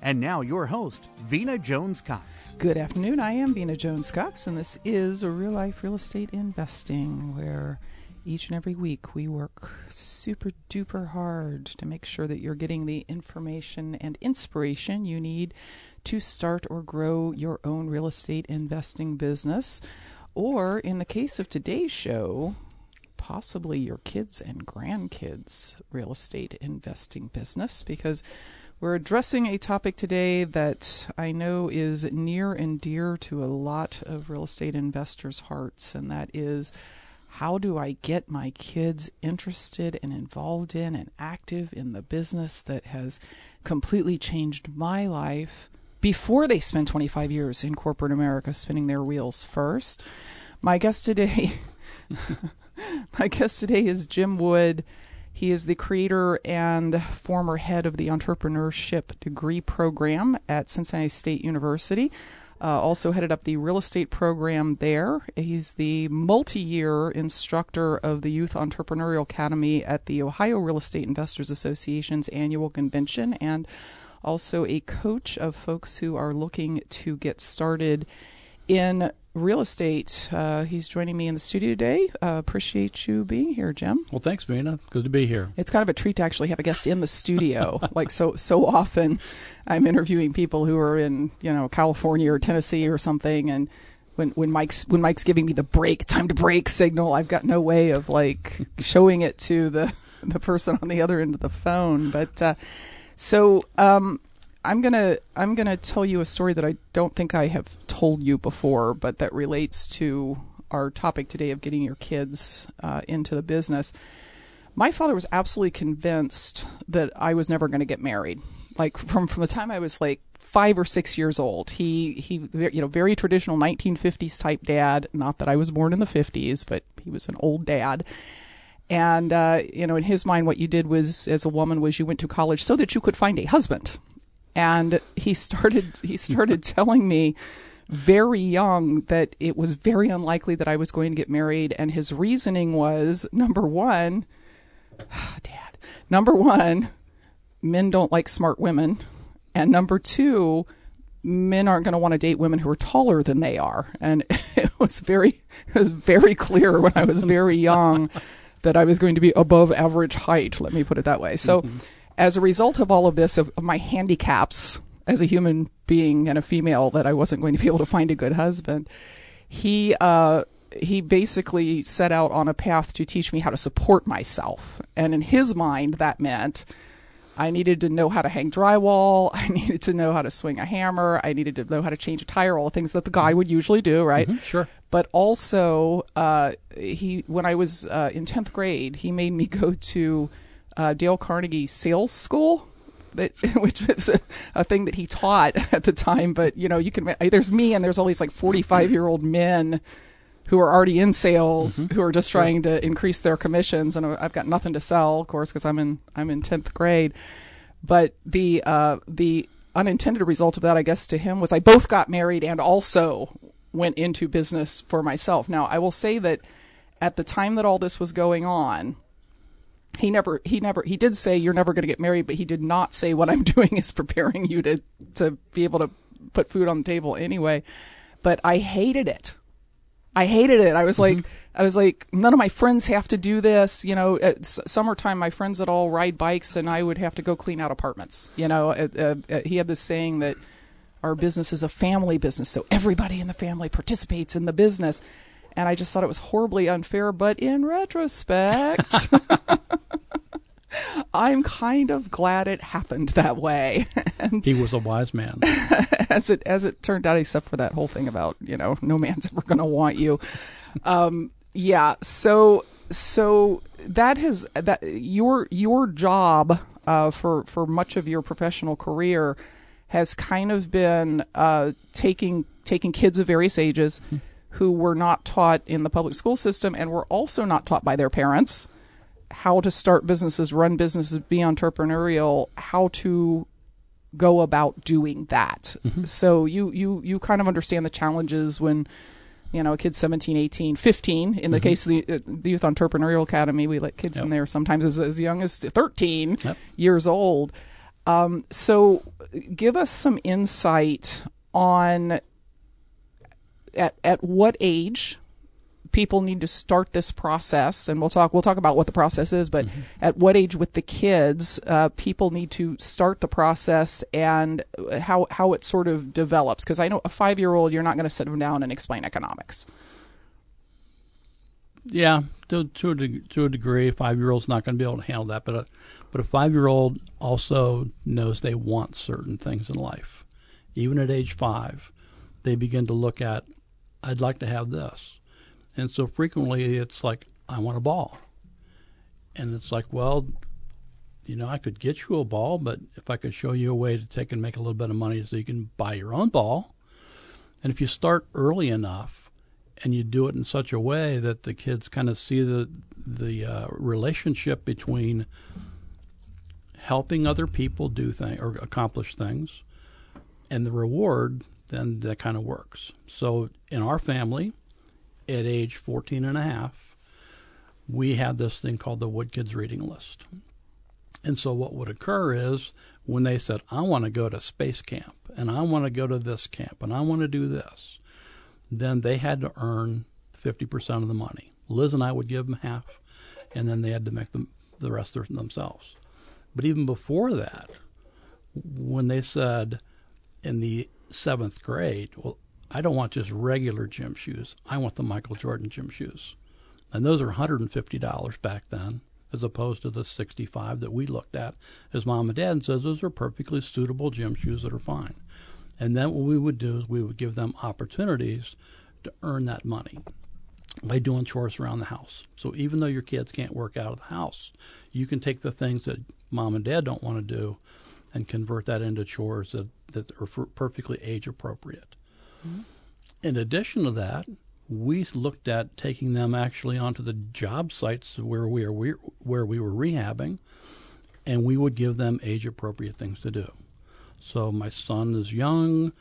And now, your host, Vena Jones Cox. Good afternoon. I am Vena Jones Cox, and this is real life real estate investing where each and every week we work super duper hard to make sure that you're getting the information and inspiration you need to start or grow your own real estate investing business. Or, in the case of today's show, possibly your kids and grandkids' real estate investing business because we're addressing a topic today that I know is near and dear to a lot of real estate investors' hearts, and that is how do I get my kids interested and involved in and active in the business that has completely changed my life before they spend 25 years in corporate America spinning their wheels first? My guest today. my guest today is Jim Wood. He is the creator and former head of the entrepreneurship degree program at Cincinnati State University. Uh, also headed up the real estate program there. He's the multi year instructor of the Youth Entrepreneurial Academy at the Ohio Real Estate Investors Association's annual convention and also a coach of folks who are looking to get started in real estate. Uh, he's joining me in the studio today. Uh, appreciate you being here, Jim. Well, thanks, Vena. Good to be here. It's kind of a treat to actually have a guest in the studio. like so, so often, I'm interviewing people who are in you know California or Tennessee or something, and when when Mike's when Mike's giving me the break time to break signal, I've got no way of like showing it to the the person on the other end of the phone. But uh, so um, I'm gonna I'm gonna tell you a story that I don't think I have told you before, but that relates to our topic today of getting your kids uh, into the business. My father was absolutely convinced that I was never going to get married. Like from from the time I was like five or six years old, he he you know very traditional 1950s type dad. Not that I was born in the 50s, but he was an old dad. And uh, you know, in his mind, what you did was, as a woman, was you went to college so that you could find a husband and he started he started telling me very young that it was very unlikely that I was going to get married. And his reasoning was number 1 dad number 1 men don't like smart women. And number 2 men aren't going to want to date women who are taller than they are. And it was very it was very clear when I was very young that I was going to be above average height let me put it that way. So mm-hmm as a result of all of this, of, of my handicaps as a human being and a female, that I wasn't going to be able to find a good husband, he uh, he basically set out on a path to teach me how to support myself. And in his mind, that meant I needed to know how to hang drywall. I needed to know how to swing a hammer. I needed to know how to change a tire, all the things that the guy would usually do, right? Mm-hmm, sure. But also, uh, he when I was uh, in tenth grade, he made me go to uh, Dale Carnegie Sales School. That, which was a, a, thing that he taught at the time, but you know, you can there's me and there's all these like 45 year old men who are already in sales mm-hmm. who are just trying to increase their commissions, and I've got nothing to sell, of course, because I'm in I'm in 10th grade. But the uh, the unintended result of that, I guess, to him was I both got married and also went into business for myself. Now, I will say that at the time that all this was going on, he never he never he did say you're never going to get married but he did not say what i'm doing is preparing you to to be able to put food on the table anyway. But i hated it. I hated it. I was mm-hmm. like i was like none of my friends have to do this you know? At summertime my friends that all ride bikes and i would have to go clean out apartments you know? Uh, uh, he had this saying that our business is a family business, so everybody in the family participates in the business. And I just thought it was horribly unfair, but in retrospect, I'm kind of glad it happened that way. and he was a wise man. as it as it turned out, except for that whole thing about you know no man's ever going to want you. Um, yeah, so so that has that your your job uh, for for much of your professional career has kind of been uh, taking taking kids of various ages mm-hmm. Who were not taught in the public school system and were also not taught by their parents how to start businesses, run businesses, be entrepreneurial, how to go about doing that. Mm-hmm. So you you you kind of understand the challenges when you know a kid's 17 18 15 in the mm-hmm. case of the, uh, the, youth entrepreneurial academy we let kids yep. in there sometimes as, as young as 13 yep. years old um, so give us some insight on at, at what age people need to start this process and we'll talk we'll talk about what the process is but mm-hmm. at what age with the kids uh, people need to start the process and how how it sort of develops. Because I know a 5-year-old you're not going to sit them down and explain economics. Yeah to, to, a, to a degree a 5-year-old's not going to be able to handle that but a, but a 5-year-old also knows they want certain things in life. Even at age 5 they begin to look at I'd like to have this and so frequently it's like, I want a ball. And it's like, well, you know, I could get you a ball, but if I could show you a way to take and make a little bit of money so you can buy your own ball. And if you start early enough and you do it in such a way that the kids kind of see the the uh, relationship between helping other people do things or accomplish things and the reward, then that kind of works. So in our family, at age 14 and a half, we had this thing called the Wood Kids Reading List. And so what would occur is when they said, I want to go to space camp and I want to go to this camp and I want to do this, then they had to earn 50% of the money. Liz and I would give them half, and then they had to make the rest themselves. But even before that, when they said in the seventh grade, well, I don't want just regular gym shoes. I want the Michael Jordan gym shoes. And those are $150 back then, as opposed to the 65 that we looked at as mom and dad and says those are perfectly suitable gym shoes that are fine. And then what we would do is we would give them opportunities to earn that money by doing chores around the house. So even though your kids can't work out of the house, you can take the things that mom and dad don't want to do and convert that into chores that, that are perfectly age appropriate. Mm-hmm. In addition to that, we looked at taking them actually onto the job sites where we are where we were rehabbing, and we would give them age appropriate things to do. So my son is young,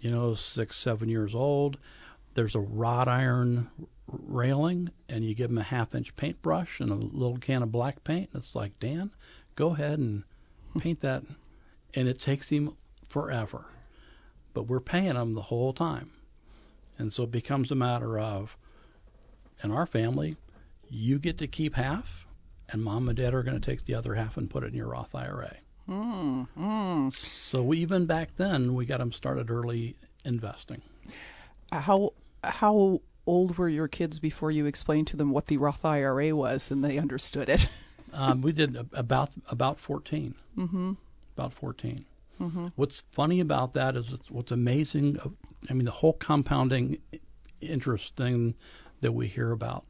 you know, six seven years old. There's a wrought iron railing, and you give him a half inch paintbrush and a little can of black paint. And it's like Dan, go ahead and paint that, and it takes him forever but we're paying them the whole time. And so it becomes a matter of, in our family, you get to keep half, and mom and dad are going to take the other half and put it in your Roth IRA. Mm, mm. So even back then, we got them started early investing. How how old were your kids before you explained to them what the Roth IRA was and they understood it? um, we did about about 14 mm-hmm. About fourteen. Mm-hmm. What's funny about that is what's amazing. I mean, the whole compounding interest thing that we hear about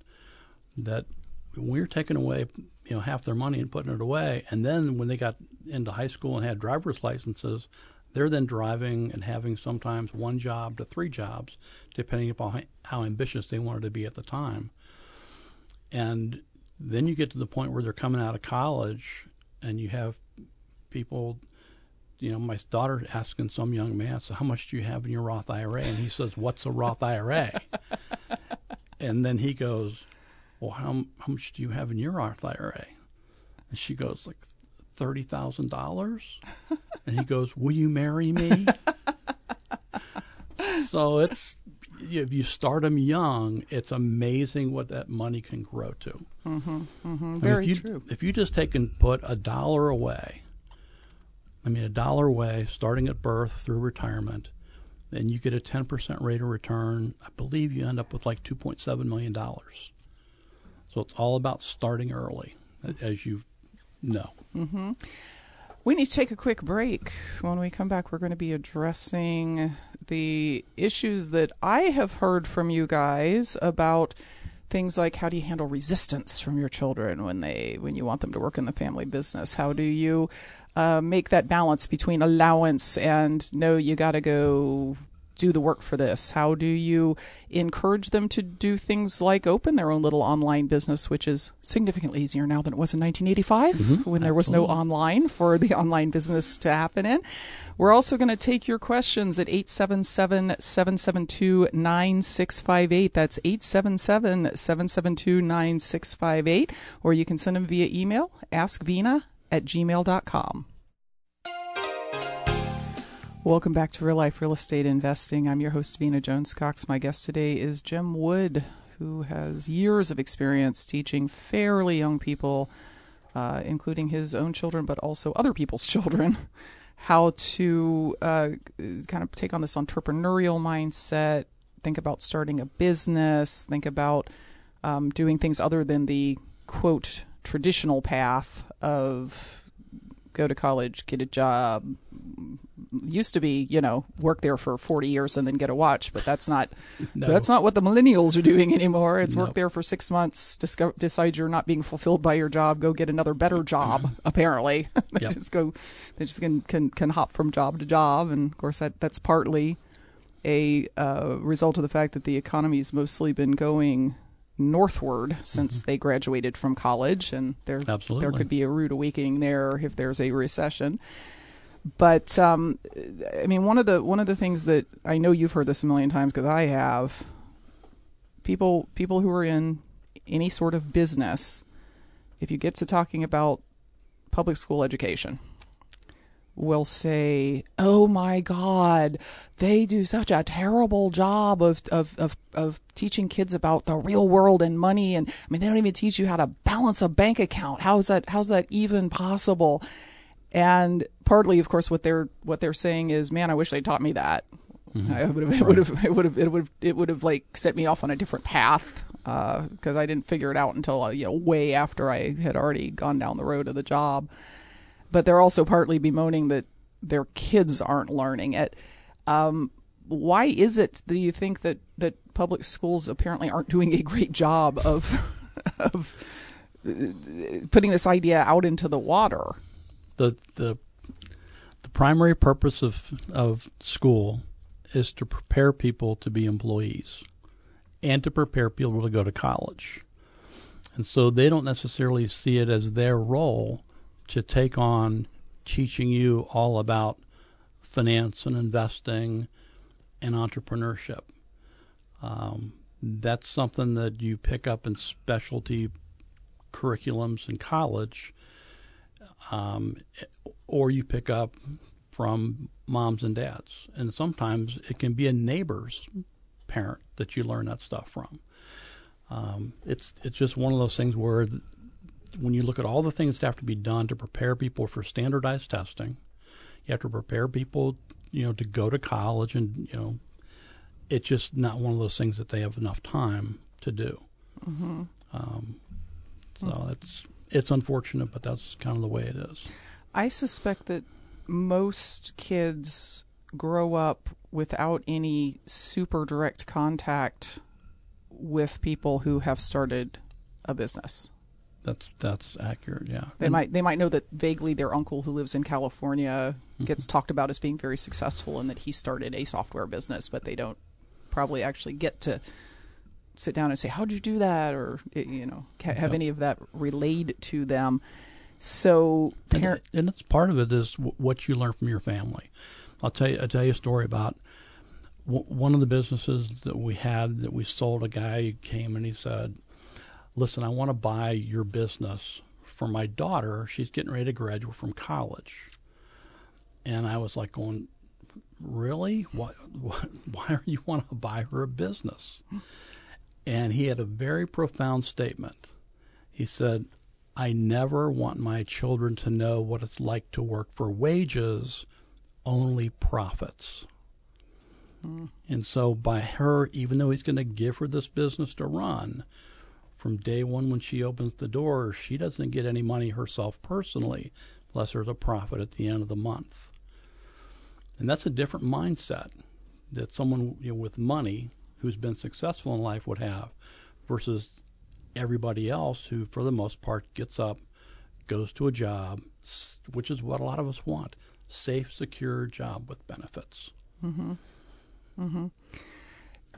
that we're taking away, you know, half their money and putting it away, and then when they got into high school and had driver's licenses, they're then driving and having sometimes one job to three jobs, depending upon how ambitious they wanted to be at the time. And then you get to the point where they're coming out of college, and you have people you know, my daughter asking some young man, so how much do you have in your Roth IRA? And he says, what's a Roth IRA? and then he goes, well, how, how much do you have in your Roth IRA? And she goes, like $30,000? And he goes, will you marry me? so it's, if you start them young, it's amazing what that money can grow to. Mm-hmm, mm-hmm. Very if you, true. If you just take and put a dollar away I mean, a dollar away, starting at birth through retirement, and you get a 10% rate of return. I believe you end up with like $2.7 million. So it's all about starting early, as you know. Mm-hmm. We need to take a quick break. When we come back, we're going to be addressing the issues that I have heard from you guys about things like how do you handle resistance from your children when they when you want them to work in the family business? How do you uh, make that balance between allowance and no, you got to go do the work for this? How do you encourage them to do things like open their own little online business, which is significantly easier now than it was in 1985 mm-hmm, when there was no online for the online business to happen in? We're also going to take your questions at 877 772 9658. That's 877 772 9658. Or you can send them via email, askvena at gmail.com. Welcome back to Real Life Real Estate Investing. I'm your host, Vena Jones Cox. My guest today is Jim Wood, who has years of experience teaching fairly young people, uh, including his own children, but also other people's children, how to uh, kind of take on this entrepreneurial mindset, think about starting a business, think about um, doing things other than the quote traditional path of go to college, get a job. Used to be, you know, work there for 40 years and then get a watch, but that's not no. that's not what the millennials are doing anymore. It's work there for 6 months, discover, decide you're not being fulfilled by your job, go get another better job apparently. they yep. just go they just can, can can hop from job to job and of course that that's partly a uh, result of the fact that the economy's mostly been going northward since mm-hmm. they graduated from college, and there Absolutely. there could be a rude awakening there if there's a recession. But um, I mean, one of the one of the things that I know you've heard this a million times because I have people people who are in any sort of business, if you get to talking about public school education, will say, "Oh my God, they do such a terrible job of of of, of teaching kids about the real world and money, and I mean they don't even teach you how to balance a bank account. How's that? How's that even possible?" And partly, of course, what they're what they're saying is, "Man, I wish they taught me that." Mm-hmm. I would have, it would have, it would have, it would have, it would have like set me off on a different path because uh, I didn't figure it out until uh, you know way after I had already gone down the road of the job but they're also partly bemoaning that their kids aren't learning it. Um, why is it do you think that, that public schools apparently aren't doing a great job of of putting this idea out into the water? The the primary purpose of of school is to prepare people to be employees and to prepare people to go to college. And so they don't necessarily see it as their role to take on teaching you all about finance and investing and entrepreneurship. Um, that's something that you pick up in specialty curriculums in college, um, or you pick up from moms and dads. And sometimes it can be a neighbor's parent that you learn that stuff from. Um, it's it's just one of those things where when you look at all the things that have to be done to prepare people for standardized testing, you have to prepare people, you know, to go to college, and you know, it's just not one of those things that they have enough time to do. Mm-hmm. Um, so mm-hmm. it's it's unfortunate, but that's kind of the way it is. I suspect that most kids grow up without any super direct contact with people who have started a business. That's that's accurate. Yeah. They and might they might know that vaguely their uncle who lives in California mm-hmm. gets talked about as being very successful and that he started a software business, but they don't probably actually get to sit down and say, "How did you do that?" or you know, have yep. any of that relayed to them. So, and, and it's part of it is what you learn from your family. I'll tell you. I'll tell you a story about one of the businesses that we had that we sold. A guy came and he said, listen, I want to buy your business for my daughter. She's getting ready to graduate from college. And I was like going, really? Why, why, why are you want to buy her a business? And he had a very profound statement. He said, I never want my children to know what it's like to work for wages, only profits. Mm. And so, by her, even though he's going to give her this business to run, from day one when she opens the door, she doesn't get any money herself personally, unless there's a profit at the end of the month. And that's a different mindset that someone you know, with money who's been successful in life would have versus everybody else who, for the most part, gets up, goes to a job, which is what a lot of us want safe, secure job with benefits. Mm-hmm. Mm-hmm.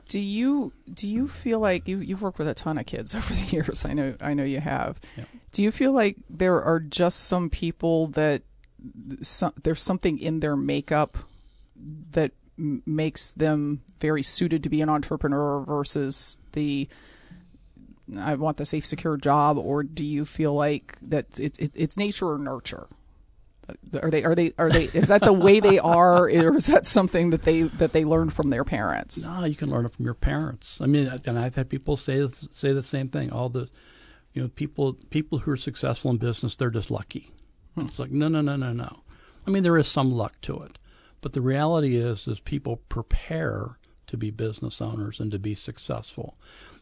Do you do you feel like you you've worked with a ton of kids over the years? I know I know you have. Yep. Do you feel like there are just some people that some, there's something in their makeup that m- makes them very suited to be an entrepreneur versus the I want the safe, secure job, or do you feel like that it's it, it's nature or nurture? Are they are they are they is that the way they are, or is that something that they that they learn from their parents? No, you can learn it from your parents. I mean, and I've had people say say the same thing. All the, you know, people people who are successful in business, they're just lucky. Hmm. It's like no, no, no, no, no. I mean, there is some luck to it, but the reality is, is people prepare to be business owners and to be successful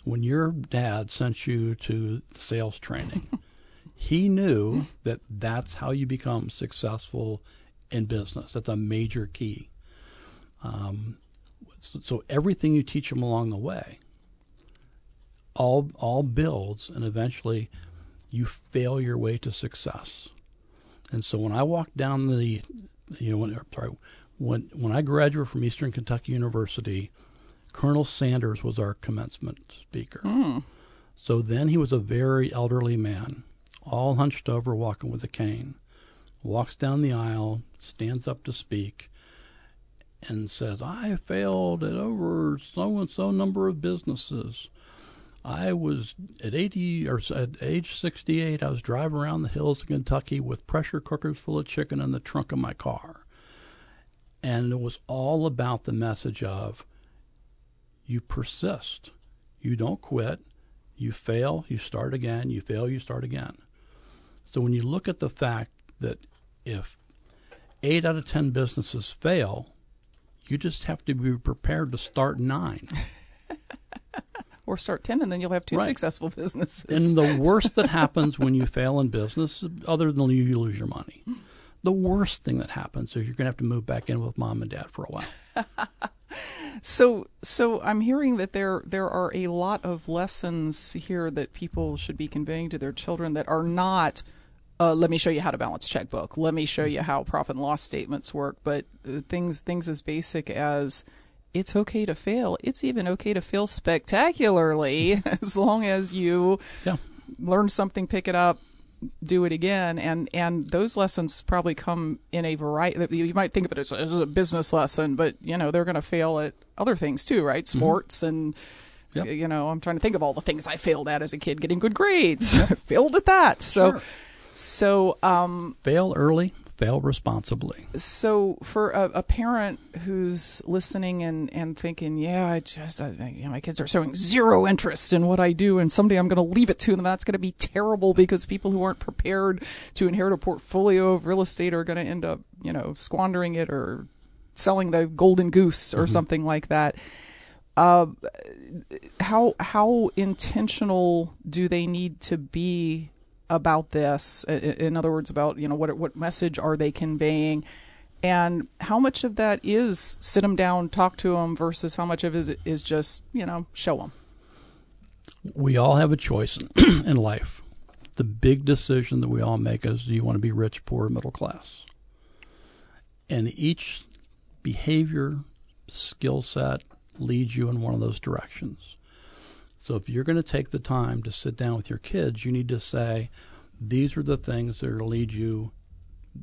when your dad sent you to sales training, he knew that that's how you become successful in business. That's a major key. Um, so, everything you teach them along the way, all all builds, and eventually, you fail your way to success. And so when I walked down the, you know, when, sorry, when when I graduated from Eastern Kentucky University, Colonel Sanders was our commencement speaker. Mm. So then he was a very elderly man, all hunched over, walking with a cane. Walks down the aisle, stands up to speak, and says, I failed at over so and so number of businesses. I was at 80 or at age 68, I was driving around the hills of Kentucky with pressure cookers full of chicken in the trunk of my car. And it was all about the message of you persist. You don't quit. You fail, you start again. You fail, you start again. So when you look at the fact that if eight out of 10 businesses fail, you just have to be prepared to start nine. or start 10 and then you'll have two right. successful businesses. and the worst that happens when you fail in business, other than you lose your money, the worst thing that happens is you're going to have to move back in with mom and dad for a while. So, so I'm hearing that there there are a lot of lessons here that people should be conveying to their children that are not. Uh, let me show you how to balance checkbook. Let me show you how profit and loss statements work. But uh, things things as basic as it's okay to fail. It's even okay to fail spectacularly as long as you yeah. learn something, pick it up, do it again and and those lessons probably come in a variety you might think of it as, as a business lesson but you know they're going to fail at other things too right mm-hmm. sports mm-hmm. and yep. you know i'm trying to think of all the things i failed at as a kid getting good grades yep. failed at that so sure. so um fail early fail responsibly. So, for a, a, parent who's listening and, and thinking, yeah, I just, I, you know, my kids are showing zero interest in what I do, and someday I'm going to leave it to them, that's going to be terrible because people who aren't prepared to inherit a portfolio of real estate are going to end up, you know, squandering it or selling the golden goose or mm-hmm. something like that. Uh, how how intentional do they need to be about this? In other words, about you know what what message are they conveying, and how much of that is sit them down, talk to them, versus how much of it is just you know show them. We all have a choice in life. The big decision that we all make is: do you want to be rich, poor, middle class? And each behavior, skill set leads you in one of those directions. So if you're going to take the time to sit down with your kids, you need to say, these are the things that will lead you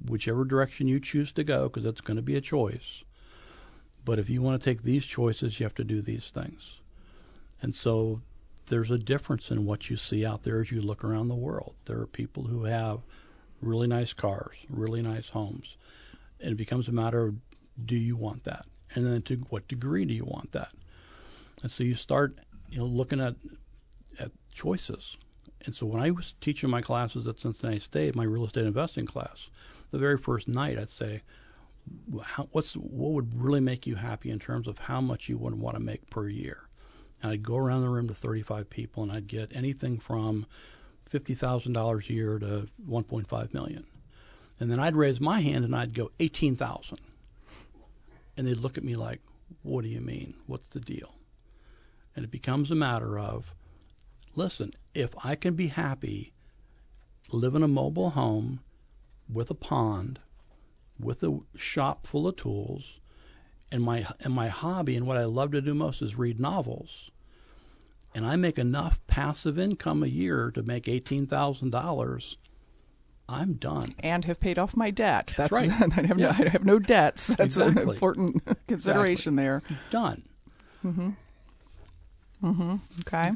whichever direction you choose to go, because it's going to be a choice. But if you want to take these choices, you have to do these things. And so there's a difference in what you see out there as you look around the world. There are people who have really nice cars, really nice homes. And it becomes a matter of do you want that? And then to what degree do you want that? And so you start you know, looking at at choices, And so when I was teaching my classes at Cincinnati State, my real estate investing class, the very first night I'd say, how, what's what would really make you happy in terms of how much you would want to make per year? And I'd go around the room to 35 people, and I'd get anything from fifty thousand dollars a year to 1.5 million. And then I'd raise my hand and I'd go 18,000. And they'd look at me like, "What do you mean? What's the deal?" And it becomes a matter of, listen, if I can be happy, live in a mobile home with a pond, with a shop full of tools, and my and my hobby and what I love to do most is read novels, and I make enough passive income a year to make eighteen thousand dollars, I'm done. And have paid off my debt. That's, That's right. I have, Yeah. no, I have no debts. That's an important consideration there. Done. Mm-hmm. Okay.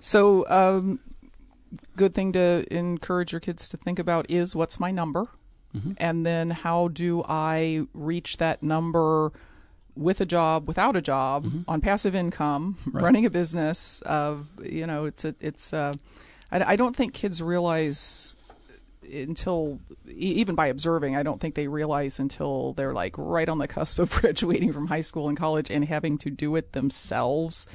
So, um, good thing to encourage your kids to think about is what's my number? And then how do I reach that number with a job, without a job, on passive income, Right. running a business? Uh, you know, it's a, it's. Uh, I, I don't think kids realize until even by observing, I don't think they realize until they're like right on the cusp of graduating from high school and college and having to do it themselves.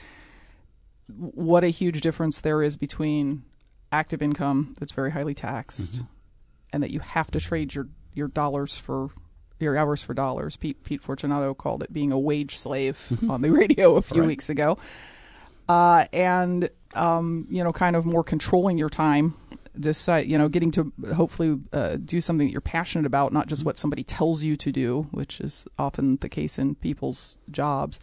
What a huge difference there is between active income that's very highly taxed and that you have to trade your, your dollars for your hours for dollars. Pete Pete Fortunato called it being a wage slave on the radio a few Right. weeks ago. Uh, and um, you know, kind of more controlling your time, decide, you know, getting to hopefully uh, do something that you're passionate about, not just what somebody tells you to do, which is often the case in people's jobs.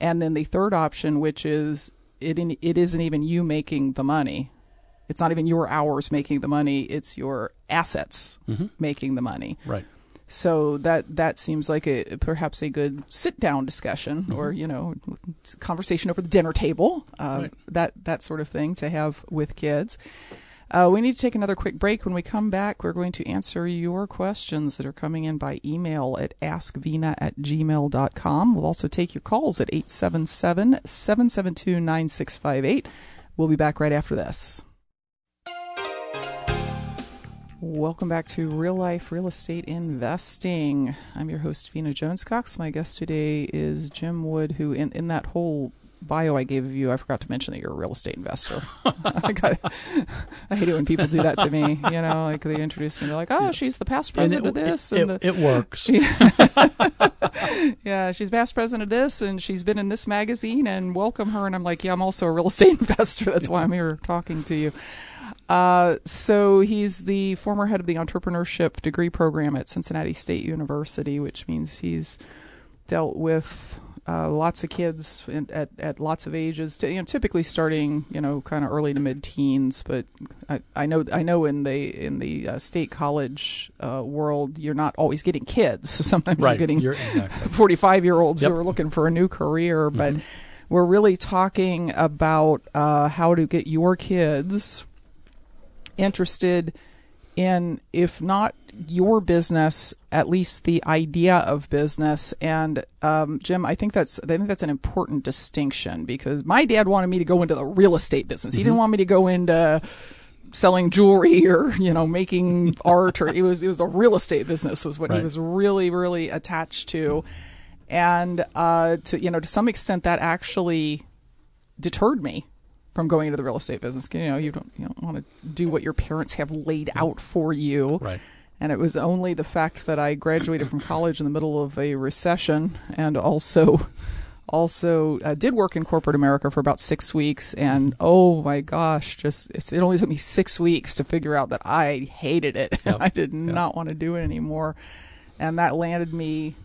And then the third option, which is it it isn't even you making the money. It's not even your hours making the money. It's your assets making the money. Right. So that that seems like a perhaps a good sit down discussion or you know conversation over the dinner table uh, Right. that that sort of thing to have with kids. Uh, we need to take another quick break. When we come back, we're going to answer your questions that are coming in by email at askvena at gmail.com. We'll also take your calls at 877 772 9658. We'll be back right after this. Welcome back to Real Life Real Estate Investing. I'm your host, Vena Jones Cox. My guest today is Jim Wood, who, in, in that whole bio I gave of you, I forgot to mention that you're a real estate investor. I, got, I hate it when people do that to me. You know, like they introduce me, they're like, oh, she's the past president of this. it, and the, it works. yeah, she's past president of this, and she's been in this magazine, and welcome her. And I'm like, yeah, I'm also a real estate investor. That's why I'm here talking to you. Uh, so he's the former head of the entrepreneurship degree program at Cincinnati State University, which means he's dealt with uh, lots of kids in, at at lots of ages. To, you know, typically starting you know kind of early to mid teens, but I, I know I know in the in the uh, state college uh, world, you're not always getting kids. So sometimes Right. you're getting exactly. 45 year olds Yep. who are looking for a new career, but we're really talking about uh, how to get your kids interested in, if not your business, at least the idea of business. And um, Jim, I think that's I think that's an important distinction because my dad wanted me to go into the real estate business. He didn't want me to go into selling jewelry or you know making art or it was it was the real estate business was what he was really really attached to and uh to you know to some extent that actually deterred me from going into the real estate business you know you don't you don't want to do what your parents have laid out for you Right. And it was only the fact that I graduated from college in the middle of a recession and also also uh, did work in corporate America for about six weeks. And oh my gosh, just it's, it only took me six weeks to figure out that I hated it. Yep. I did not want to do it anymore. And that landed me,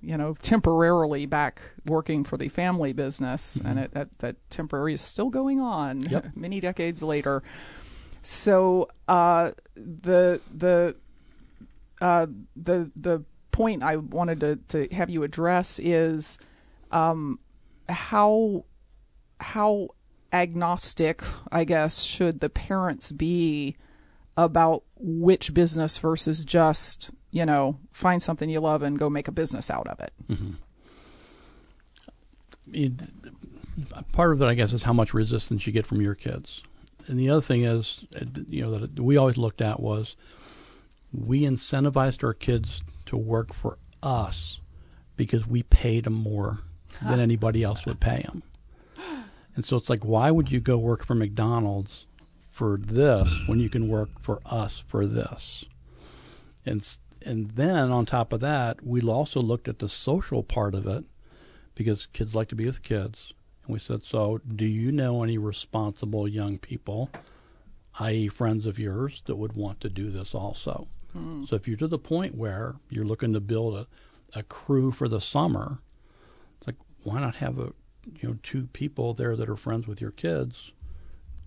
you know, temporarily back working for the family business. And it, that, that temporary is still going on Yep. many decades later. So uh, the the uh, the the point I wanted to, to have you address is um, how how agnostic, I guess, should the parents be about which business versus just you know find something you love and go make a business out of it. it, part of it, I guess, is how much resistance you get from your kids. and the other thing is, uh, you know, that we always looked at was we incentivized our kids to work for us because we paid them more than anybody else would pay them. And so it's like, why would you go work for McDonald's for this when you can work for us for this? And and then on top of that, we also looked at the social part of it because kids like to be with kids. And we said, so do you know any responsible young people, i.e., friends of yours, that would want to do this also? Mm. So if you're to the point where you're looking to build a, a crew for the summer, it's like, why not have a you know two people there that are friends with your kids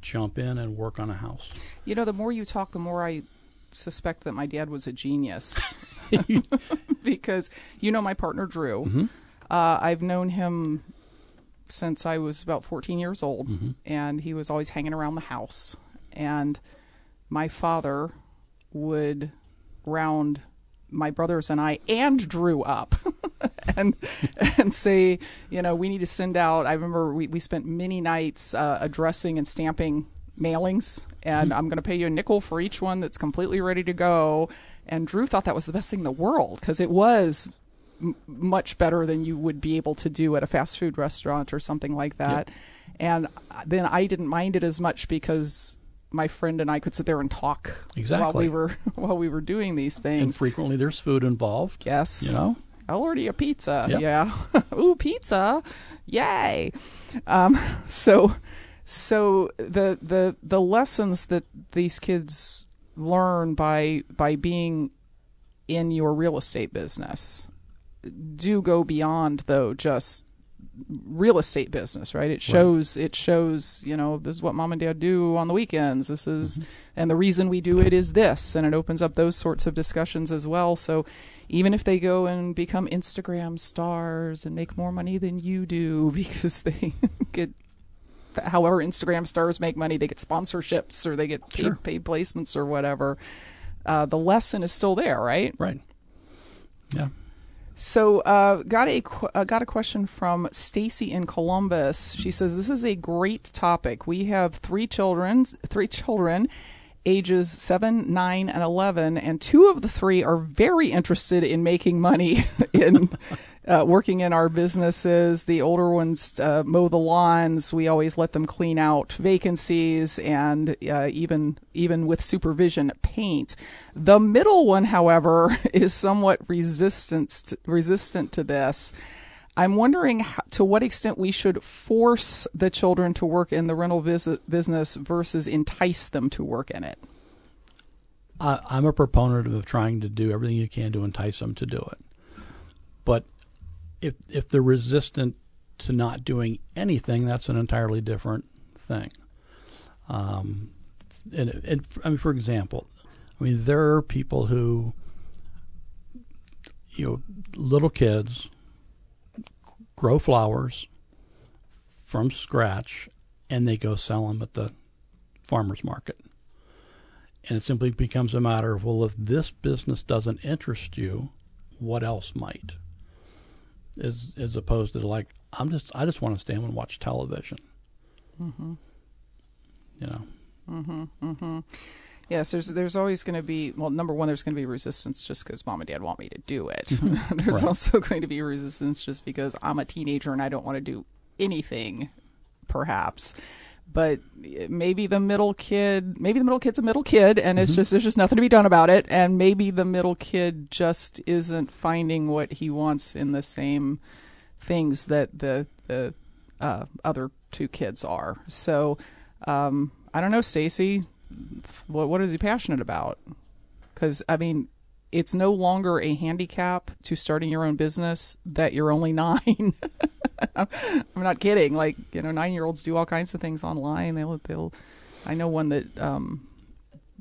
jump in and work on a house? You know, the more you talk, the more I suspect that my dad was a genius because you know my partner Drew. Mm-hmm. Uh, I've known him since I was about 14 years old, mm-hmm. and he was always hanging around the house. And my father would round my brothers and I and Drew up and and say, you know, we need to send out. I remember we, we spent many nights uh, addressing and stamping mailings, and mm-hmm. I'm going to pay you a nickel for each one that's completely ready to go. And Drew thought that was the best thing in the world because it was m- much better than you would be able to do at a fast food restaurant or something like that. Yep. And then I didn't mind it as much because my friend and I could sit there and talk exactly. while we were while we were doing these things. And frequently there's food involved. Yes. You know? I'll order you a pizza. Yep. Yeah. Ooh, pizza. Yay. Um, so so the the the lessons that these kids learn by by being in your real estate business do go beyond though just real estate business right it shows right. it shows you know this is what mom and dad do on the weekends this is mm-hmm. and the reason we do it is this and it opens up those sorts of discussions as well so even if they go and become instagram stars and make more money than you do because they get however Instagram stars make money, they get sponsorships or they get paid, sure. paid placements or whatever. Uh, the lesson is still there, right? Right. Yeah. So, uh, got a uh, got a question from Stacy in Columbus. She says this is a great topic. We have three children, three children, ages seven, nine, and eleven, and two of the three are very interested in making money in uh, working in our businesses. The older ones uh, mow the lawns. We always let them clean out vacancies and uh, even even with supervision paint. The middle one, however, is somewhat resistant resistant to this. I'm wondering how, to what extent we should force the children to work in the rental visit business versus entice them to work in it. I'm a proponent of trying to do everything you can to entice them to do it. But if if they're resistant to not doing anything, that's an entirely different thing. Um, and, and I mean, for example, I mean, there are people who, you know, little kids grow flowers from scratch and they go sell them at the farmer's market. And it simply becomes a matter of, well, if this business doesn't interest you, what else might? As as opposed to like I'm just I just want to stand and watch television. Mm-hmm. You know. Mm-hmm. Mm-hmm. Yes, there's there's always going to be well, number one, there's going to be resistance just because mom and dad want me to do it. Mm-hmm. there's right. also going to be resistance just because I'm a teenager and I don't want to do anything, perhaps but maybe the middle kid maybe the middle kid's a middle kid and it's mm-hmm. just there's just nothing to be done about it. And maybe the middle kid just isn't finding what he wants in the same things that the the uh, other two kids are. So um, i don't know stacy what what is he passionate about? Because i mean it's no longer a handicap to starting your own business that you're only nine. I'm not kidding. Like you know, nine year olds do all kinds of things online. They'll they'll. I know one that um,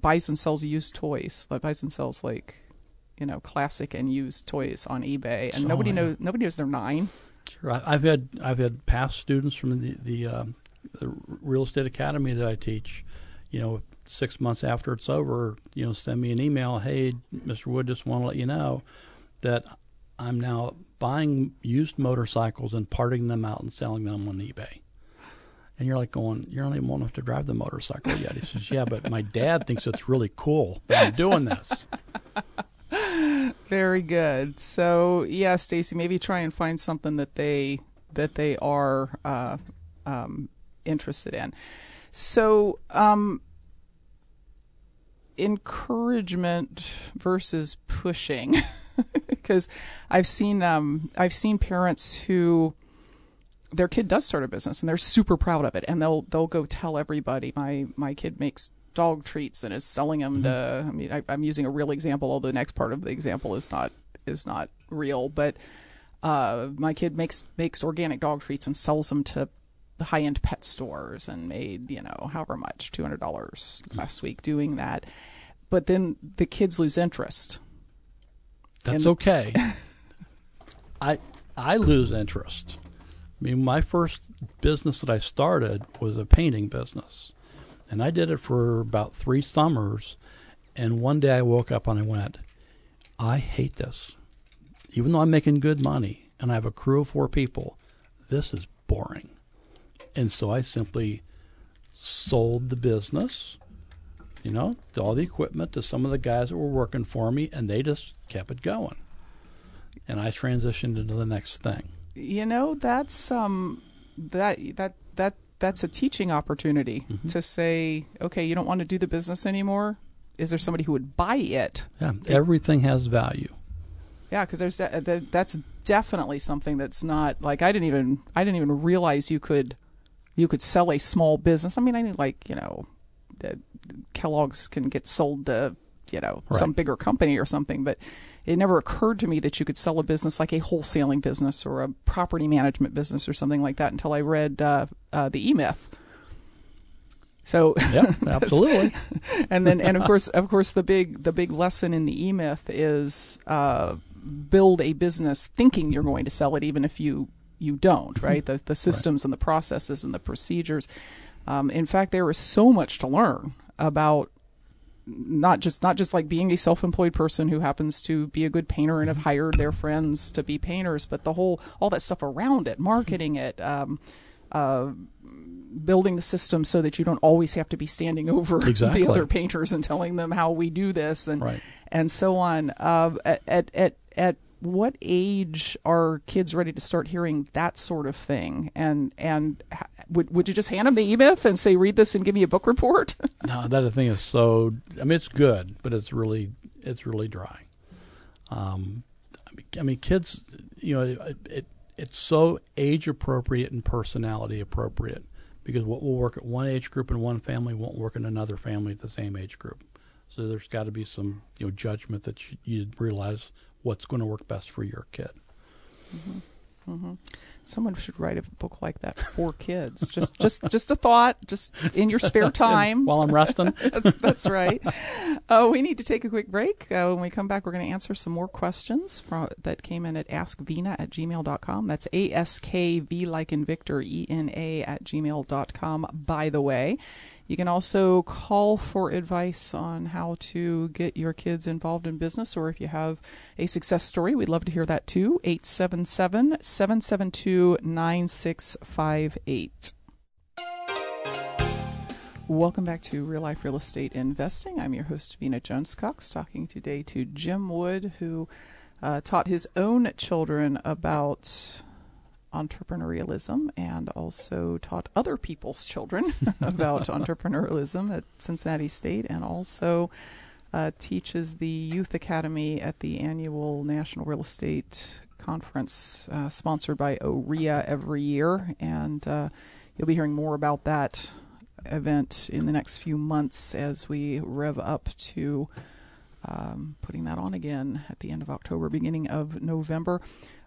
buys and sells used toys. Like buys and sells like you know classic and used toys on eBay, and so, nobody yeah. knows nobody knows they're nine. Sure, I've had I've had past students from the the, uh, the real estate academy that I teach. You know, six months after it's over, you know, send me an email. Hey, Mr. Wood, just want to let you know that I'm now buying used motorcycles and parting them out and selling them on eBay. And you're like going, you're not even old enough to drive the motorcycle yet. He says, yeah, but my dad thinks it's really cool that I'm doing this. Very good. So yeah, Stacy, maybe try and find something that they that they are uh, um, interested in. So um, encouragement versus pushing, because I've seen um, I've seen parents who their kid does start a business and they're super proud of it and they'll they'll go tell everybody my my kid makes dog treats and is selling them to I mean I, I'm using a real example although the next part of the example is not is not real but uh, my kid makes makes organic dog treats and sells them to high end pet stores and made you know however much two hundred dollars last week doing that but then the kids lose interest That's And- okay. I I lose interest. I mean, my first business that I started was a painting business, and I did it for about three summers. And one day I woke up and I went, I hate this. Even though I'm making good money and I have a crew of four people, this is boring. And so I simply sold the business, you know, all the equipment to some of the guys that were working for me, and they just kept it going. And I transitioned into the next thing. you know that's um that that that that's a teaching opportunity Mm-hmm. to say okay you don't want to do the business anymore is there somebody who would buy it Yeah, everything has value. yeah because there's that, that- that's definitely something that's not like i didn't even i didn't even realize you could you could sell a small business i mean i knew like you know that kellogg's can get sold to you know some bigger company or something but it never occurred to me that you could sell a business like a wholesaling business or a property management business or something like that until I read uh, uh, the E Myth. So, Yeah, absolutely. and then and of course, of course, the big the big lesson in the E Myth is uh, build a business thinking you're going to sell it, even if you you don't. Right? The the systems and the processes and the procedures. Um, in fact, there is so much to learn about not just not just like being a self-employed person who happens to be a good painter and have hired their friends to be painters, but the whole all that stuff around it, marketing it, um, uh, building the system so that you don't always have to be standing over Exactly. the other painters and telling them how we do this and Right. and so on. Uh, at at at what age are kids ready to start hearing that sort of thing? And and would would you just hand them the e-myth and say, read this and give me a book report? No, that thing is so. I mean, it's good, but it's really it's really dry. Um, I mean, I mean, kids, you know, it, it it's so age appropriate and personality appropriate because what will work at one age group in one family won't work in another family at the same age group. So there's got to be some you know judgment that you, you realize what's going to work best for your kid. Someone should write a book like that for kids. Just just just a thought, just in your spare time. While I'm resting, that's, that's right. Uh, we need to take a quick break. Uh, when we come back, we're going to answer some more questions from, that came in at askvena at gmail.com. That's A-S-K-V like in Victor, E-N-A at gmail.com, by the way. You can also call for advice on how to get your kids involved in business, or if you have a success story, we'd love to hear that too. 877 772 9658. Welcome back to Real Life Real Estate Investing. I'm your host, Vena Jones Cox, talking today to Jim Wood, who uh, taught his own children about entrepreneurialism and also taught other people's children about entrepreneurialism at Cincinnati State and also uh, teaches the Youth Academy at the annual National Real Estate Conference uh, sponsored by OREIA every year. And uh, you'll be hearing more about that event in the next few months as we rev up to um, putting that on again at the end of October, beginning of November.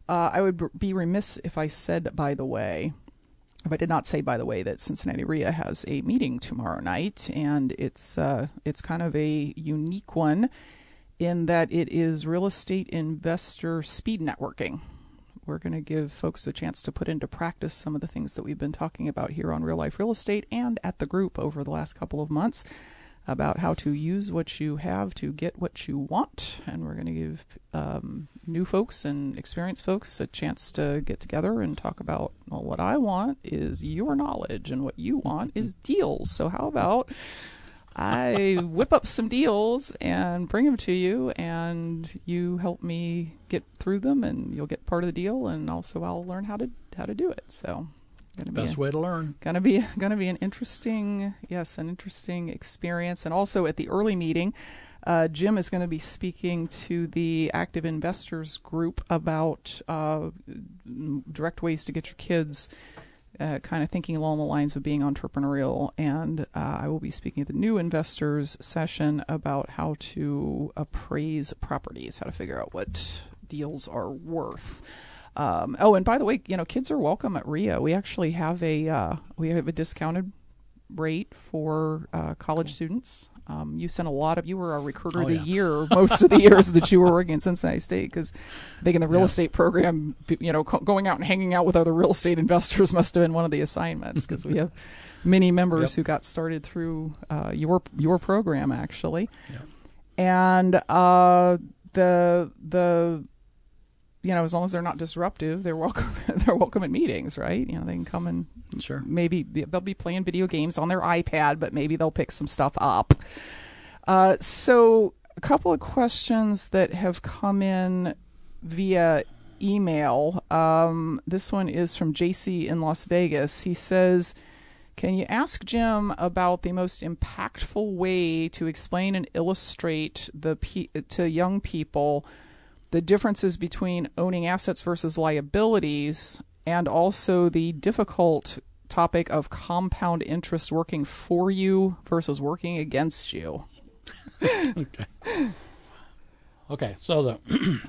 Uh, I would be remiss if I said, by the way, if I did not say, by the way, that Cincinnati REIA has a meeting tomorrow night, and it's uh, it's kind of a unique one in that it is real estate investor speed networking. We're going to give folks a chance to put into practice some of the things that we've been talking about here on Real Life Real Estate and at the group over the last couple of months. About how to use what you have to get what you want. And we're going to give um, new folks and experienced folks a chance to get together and talk about well, what I want is your knowledge, and what you want is deals. So, how about I whip up some deals and bring them to you, and you help me get through them, and you'll get part of the deal, and also I'll learn how to how to do it. So Gonna Best a, way to learn. Gonna be gonna be an interesting, yes, an interesting experience. And also at the early meeting, uh, Jim is going to be speaking to the active investors group about uh, direct ways to get your kids. Uh, kind of thinking along the lines of being entrepreneurial, and uh, I will be speaking at the new investors session about how to appraise properties, how to figure out what deals are worth. Um, oh, and by the way, you know, kids are welcome at REIA. We actually have a uh, we have a discounted rate for uh, college students. Um, you sent a lot of you were a recruiter oh, of the yeah. year most of the years that you were working at Cincinnati State because I think in the real yeah. estate program, you know, co- going out and hanging out with other real estate investors must have been one of the assignments because we have many members yep. who got started through uh, your your program actually, yep. and uh, the the you know, as long as they're not disruptive, they're welcome. they're welcome at meetings, right? You know, they can come and sure. Maybe they'll be playing video games on their iPad, but maybe they'll pick some stuff up. Uh, so, a couple of questions that have come in via email. Um, this one is from JC in Las Vegas. He says. Can you ask Jim about the most impactful way to explain and illustrate the to young people the differences between owning assets versus liabilities, and also the difficult topic of compound interest working for you versus working against you. okay. Okay, so the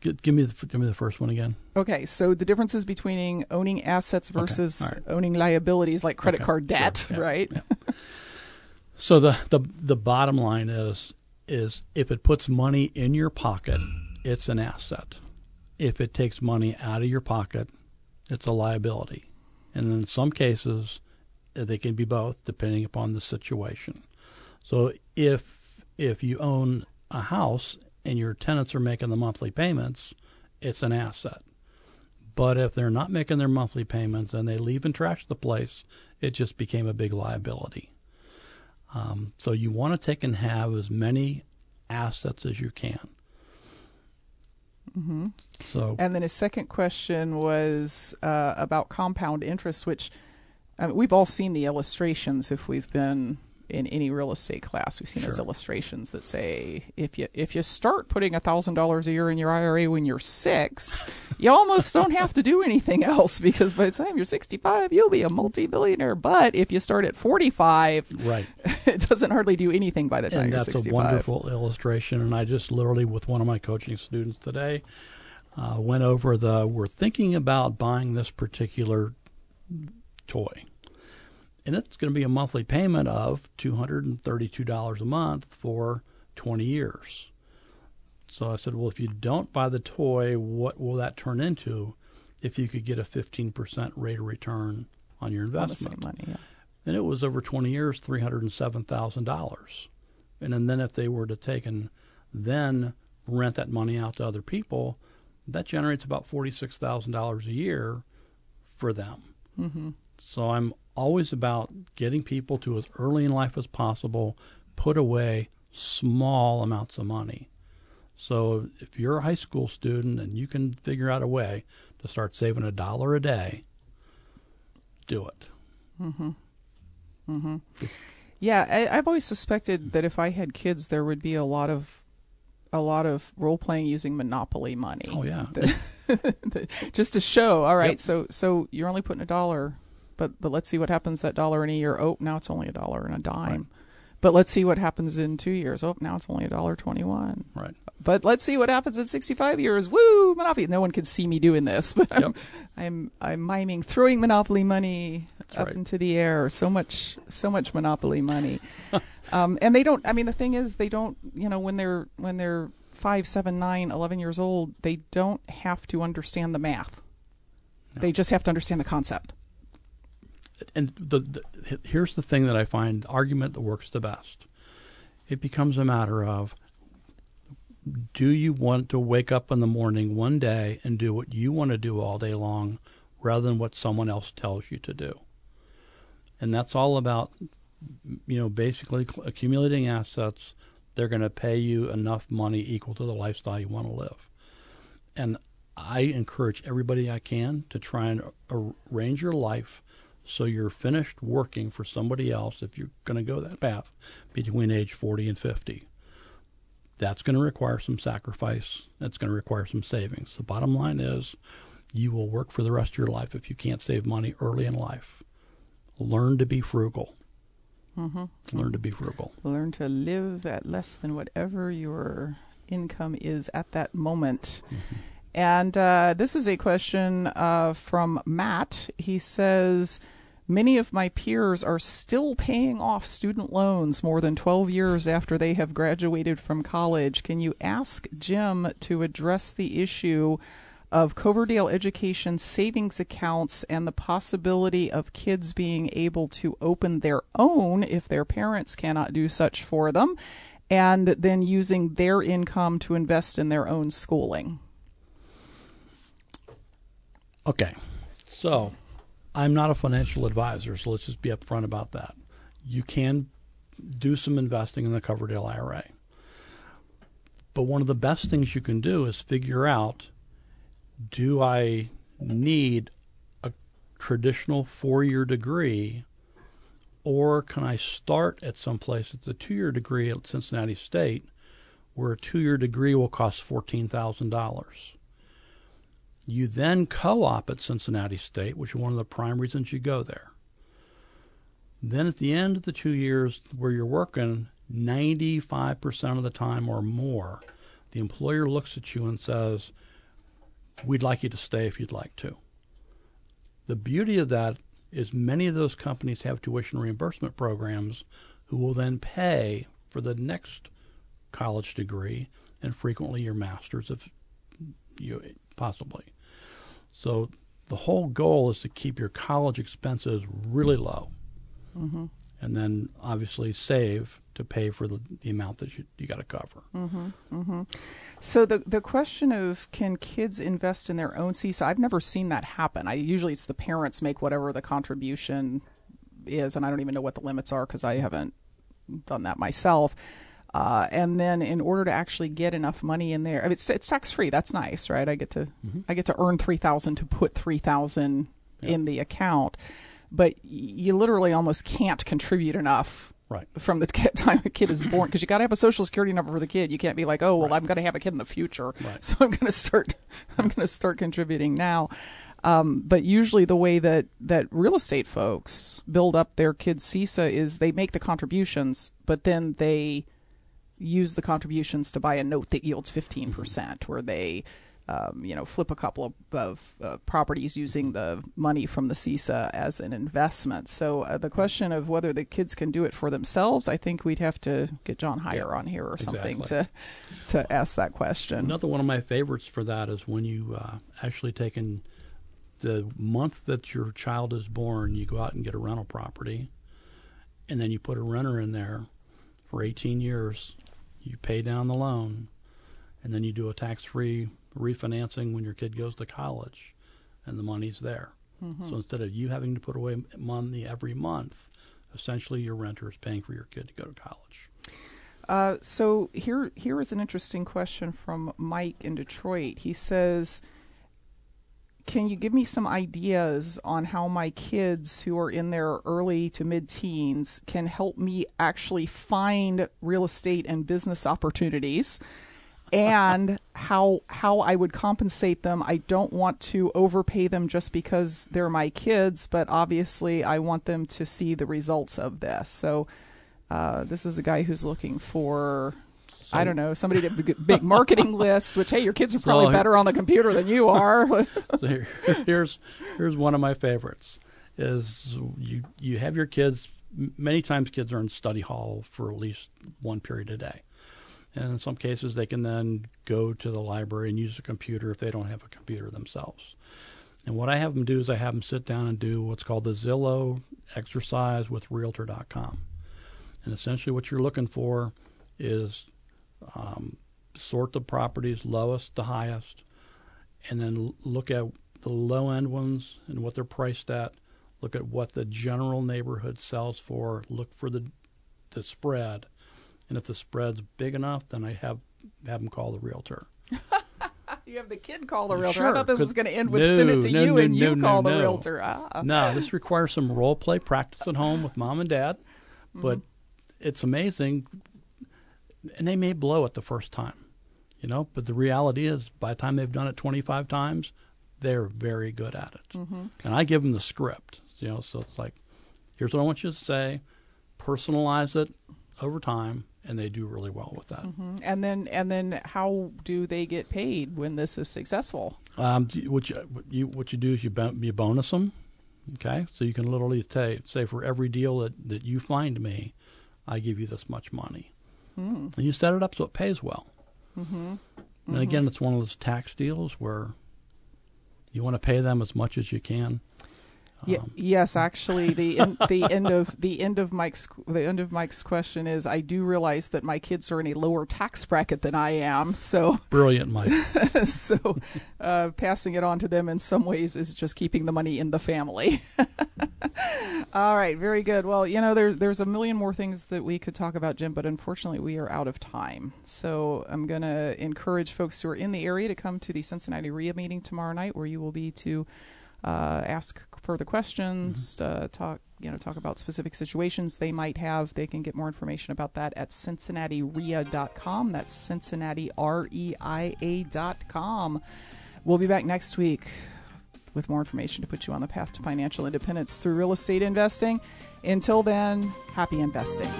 give, me the give me the first one again. Okay, so the differences between owning assets versus okay, right. owning liabilities like credit okay, card debt, sure, yeah, right? Yeah. so the, the the bottom line is is if it puts money in your pocket, it's an asset. If it takes money out of your pocket, it's a liability. And in some cases, uh, they can be both depending upon the situation. So if if you own a house and your tenants are making the monthly payments, it's an asset. But if they're not making their monthly payments and they leave and trash the place, it just became a big liability. Um, so you want to take and have as many assets as you can. Mm-hmm. So, and then his second question was uh, about compound interest, which I mean, we've all seen the illustrations if we've been in any real estate class. We've seen sure. those illustrations that say if you if you start putting a thousand dollars a year in your IRA when you're six, you almost don't have to do anything else because by the time you're 65, you'll be a multi-billionaire. But if you start at 45, right, it doesn't hardly do anything by the time and you're sixty five. that's 65. a wonderful illustration. And I just literally with one of my coaching students today uh, went over the we're thinking about buying this particular toy and it's going to be a monthly payment of $232 a month for 20 years. So I said, well, if you don't buy the toy, what will that turn into if you could get a 15% rate of return on your investment? Money, yeah. Then it was over 20 years, $307,000. And then if they were to take and then rent that money out to other people, that generates about $46,000 a year for them. Mm-hmm. So I'm always about getting people to as early in life as possible put away small amounts of money. So if you're a high school student and you can figure out a way to start saving a dollar a day, do it. Mhm. Mhm. Yeah, I, I've always suspected that if I had kids, there would be a lot of a lot of role playing using Monopoly money. Oh yeah. just to show, all right, Yep. so so you're only putting a dollar but but let's see what happens that dollar in a year. Oh, now it's only a dollar and a dime. Right. But let's see what happens in two years. Oh, now it's only a dollar twenty-one. Right. But let's see what happens in sixty-five years. Woo, Monopoly! No one can see me doing this, but I'm, I'm I'm miming throwing Monopoly money That's up right. into the air. So much so much Monopoly money. um, and they don't. I mean, the thing is, they don't. You know, when they're when they're five, seven, nine, eleven years old, they don't have to understand the math. No. They just have to understand the concept. And the, the here's the thing that I find argument that works the best. It becomes a matter of do you want to wake up in the morning one day and do what you want to do all day long rather than what someone else tells you to do? And that's all about, you know, basically accumulating assets. They're going to pay you enough money equal to the lifestyle you want to live. And I encourage everybody I can to try and arrange your life so you're finished working for somebody else if you're going to go that path between age 40 and 50 that's going to require some sacrifice. That's going to require some savings. The bottom line is you will work for the rest of your life if you can't save money early in life. Learn to be frugal. Mm-hmm. Learn to be frugal. Learn to live at less than whatever your income is at that moment. Mm-hmm. And uh, this is a question uh, from Matt. He says, Many of my peers are still paying off student loans more than 12 years after they have graduated from college. Can you ask Jim to address the issue of Coverdell Education savings accounts and the possibility of kids being able to open their own if their parents cannot do such for them, and then using their income to invest in their own schooling? Okay. So I'm not a financial advisor, so let's just be upfront about that. You can do some investing in the Coverdell IRA. But one of the best things you can do is figure out do I need a traditional four year degree or can I start at some place at a two year degree at Cincinnati State where a two year degree will cost $14,000? You then co op at Cincinnati State, which is one of the prime reasons you go there. Then at the end of the two years where you're working, 95% of the time or more, the employer looks at you and says, We'd like you to stay if you'd like to. The beauty of that is many of those companies have tuition reimbursement programs who will then pay for the next college degree and frequently your master's if you possibly. So the whole goal is to keep your college expenses really low. Mm-hmm. And then obviously save to pay for the, the amount that you, you got to cover. Mm-hmm. Mm-hmm. So the the question of can kids invest in their own CISA? I've never seen that happen. I usually it's the parents make whatever the contribution is, and I don't even know what the limits are because I haven't done that myself. Uh, and then in order to actually get enough money in there, I mean, it's, it's tax free. That's nice, right? I get to mm-hmm. I get to earn three thousand to put three thousand yep. in the account, but you literally almost can't contribute enough. Right. From the time a kid is born, because you got to have a social security number for the kid. You can't be like, oh, well, right. I'm going to have a kid in the future, right. so I'm going to start. I'm going to start contributing now. Um, but usually, the way that that real estate folks build up their kids' CISA is they make the contributions, but then they use the contributions to buy a note that yields 15%, where they um, you know, flip a couple of, of uh, properties using the money from the CISA as an investment. So uh, the question of whether the kids can do it for themselves, I think we'd have to get John Hyre yeah, on here or something exactly. to to ask that question. Another one of my favorites for that is when you uh, actually take in the month that your child is born, you go out and get a rental property, and then you put a renter in there for 18 years you pay down the loan, and then you do a tax free refinancing when your kid goes to college, and the money's there. Mm-hmm. So instead of you having to put away money every month, essentially your renter is paying for your kid to go to college. Uh, so here, here is an interesting question from Mike in Detroit. He says, can you give me some ideas on how my kids who are in their early to mid teens can help me actually find real estate and business opportunities and how how I would compensate them. I don't want to overpay them just because they're my kids, but obviously I want them to see the results of this. So uh, this is a guy who's looking for I don't know somebody to make marketing lists. Which hey, your kids are probably so better on the computer than you are. so here, here's here's one of my favorites. Is you you have your kids. Many times, kids are in study hall for at least one period a day, and in some cases, they can then go to the library and use a computer if they don't have a computer themselves. And what I have them do is I have them sit down and do what's called the Zillow exercise with Realtor.com. And essentially, what you're looking for is um, sort the properties lowest to highest, and then look at the low end ones and what they're priced at. Look at what the general neighborhood sells for. Look for the the spread, and if the spread's big enough, then I have have them call the realtor. you have the kid call the realtor. Sure, I thought this was going to end with no, send it to no, you no, and you call the realtor. Ah. No, this requires some role play practice at home with mom and dad, but it's amazing. And they may blow it the first time, you know, but the reality is by the time they've done it 25 times, they're very good at it. And I give them the script, you know, so it's like, here's what I want you to say, personalize it over time, and they do really well with that. And then and then how do they get paid when this is successful? Um, what you what you what you do is you bon- you bonus them, okay? So you can literally say, say for every deal that, that you find me, I give you this much money, Hmm. and you set it up so it pays well. Mm-hmm. And again, it's one of those tax deals where you want to pay them as much as you can. Ye- Um, yes, actually, the en- the end of the end of Mike's the end of Mike's question is I do realize that my kids are in a lower tax bracket than I am, so Brilliant, Mike. so uh, passing it on to them in some ways is just keeping the money in the family. All right, very good. Well, you know, there's there's a million more things that we could talk about, Jim, but unfortunately, we are out of time. So I'm going to encourage folks who are in the area to come to the Cincinnati REIA meeting tomorrow night, where you will be to uh, ask further questions, uh, talk you know talk about specific situations they might have. They can get more information about that at CincinnatiREIA.com. That's Cincinnati R E I A dot com. We'll be back next week with more information to put you on the path to financial independence through real estate investing. Until then, happy investing.